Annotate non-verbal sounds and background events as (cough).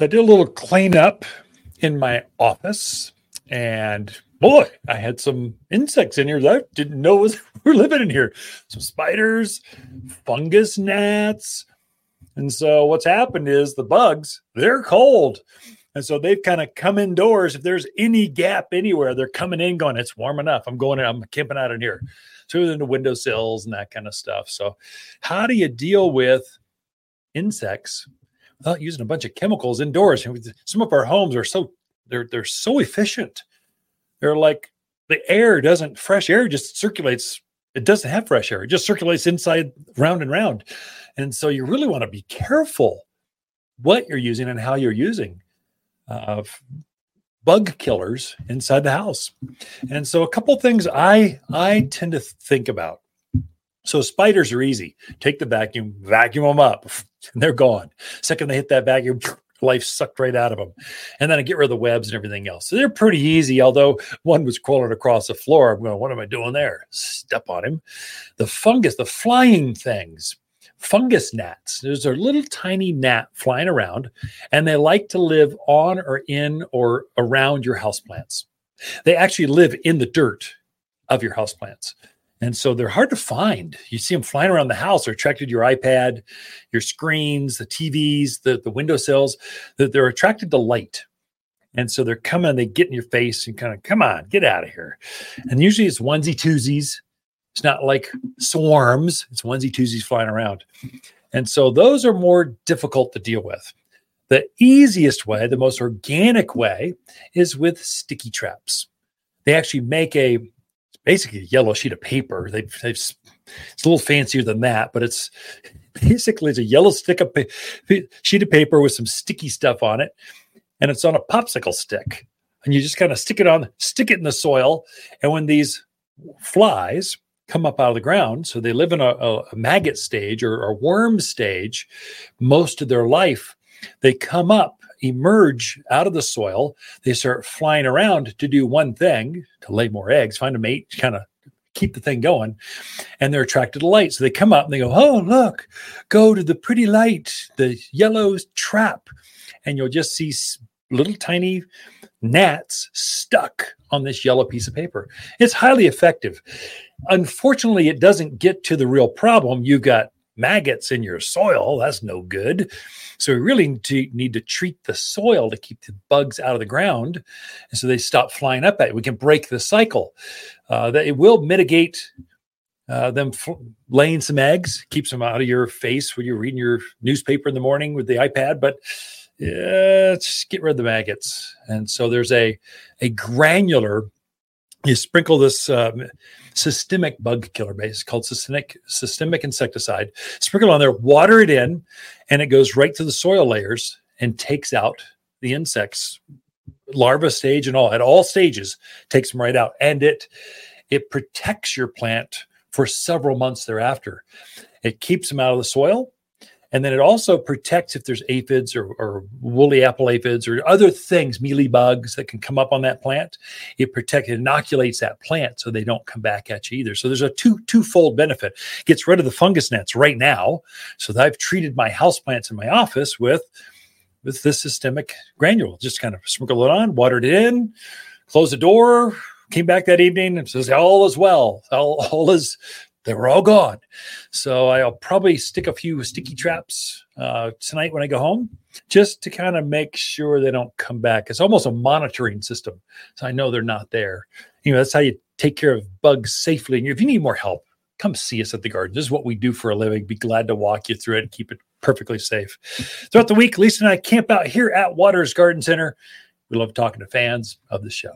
So I did a little cleanup in my office, and boy, I had some insects in here that I didn't know was (laughs) were living in here. Some spiders, fungus gnats. And so what's happened is the bugs, they're cold. And so they've kind of come indoors. If there's any gap anywhere, they're coming in, going, it's warm enough. I'm going in, I'm camping out in here. So into windowsills and that kind of stuff. So how do you deal with insects without using a bunch of chemicals indoors? Some of our homes are so they're they're so efficient. They're like the air doesn't fresh air just circulates. It doesn't have fresh air. It just circulates inside round and round. And so you really want to be careful what you're using and how you're using uh, bug killers inside the house. And so a couple things I I tend to think about. So spiders are easy. Take the vacuum, vacuum them up, (laughs) and they're gone. Second they hit that vacuum, (laughs) life sucked right out of them. And then I get rid of the webs and everything else. So they're pretty easy, although one was crawling across the floor. I'm going, what am I doing there? Step on him. The fungus, the flying things, fungus gnats. There's a little tiny gnat flying around, and they like to live on or in or around your houseplants. They actually live in the dirt of your houseplants. And so they're hard to find. You see them flying around the house. They're attracted to your iPad, your screens, the TVs, the, the windowsills. That they're attracted to light. And so they're coming, they get in your face and kind of, come on, get out of here. And usually it's onesie twosies. It's not like swarms, it's onesie twosies flying around. And so those are more difficult to deal with. The easiest way, the most organic way, is with sticky traps. They actually make a basically a yellow sheet of paper. They, they've, it's a little fancier than that, but it's (laughs) basically it's a yellow stick of pa- sheet of paper with some sticky stuff on it, and it's on a popsicle stick. And you just kind of stick it on, stick it in the soil, and when these flies come up out of the ground, so they live in a, a, a maggot stage or a worm stage most of their life. They come up emerge out of the soil. They start flying around to do one thing to lay more eggs, find a mate, kind of keep the thing going. And they're attracted to light. So they come up and they go, Oh, look, go to the pretty light, the yellow trap. And you'll just see little tiny gnats stuck on this yellow piece of paper. It's highly effective. Unfortunately, it doesn't get to the real problem. You've got maggots in your soil. That's no good. So we really need to, need to treat the soil to keep the bugs out of the ground. And so they stop flying up at it. We can break the cycle. Uh, that it will mitigate uh, them laying some eggs, keeps them out of your face when you're reading your newspaper in the morning with the iPad. But yeah, just get rid of the maggots. And so there's a a granular. You sprinkle this um, systemic bug killer base called systemic systemic insecticide. Sprinkle on there, water it in, and it goes right to the soil layers and takes out the insects, larva stage and all at all stages, takes them right out, and it it protects your plant for several months thereafter. It keeps them out of the soil and then it also protects if there's aphids or, or woolly apple aphids or other things, mealy bugs that can come up on that plant. It protects, it inoculates that plant so they don't come back at you either. So there's a two twofold benefit. Gets rid of the fungus gnats right now. So I've treated my house plants in my office with with this systemic granule. Just kind of sprinkle it on, watered it in, close the door, came back that evening and says all is well all, all is they were all gone. So I'll probably stick a few sticky traps uh, tonight when I go home, just to kind of make sure they don't come back. It's almost a monitoring system, so I know they're not there. You know, that's how you take care of bugs safely. And if you need more help, come see us at the garden. This is what we do for a living. Be glad to walk you through it and keep it perfectly safe. Throughout the week, Lisa and I camp out here at Watters Garden Center. We love talking to fans of the show.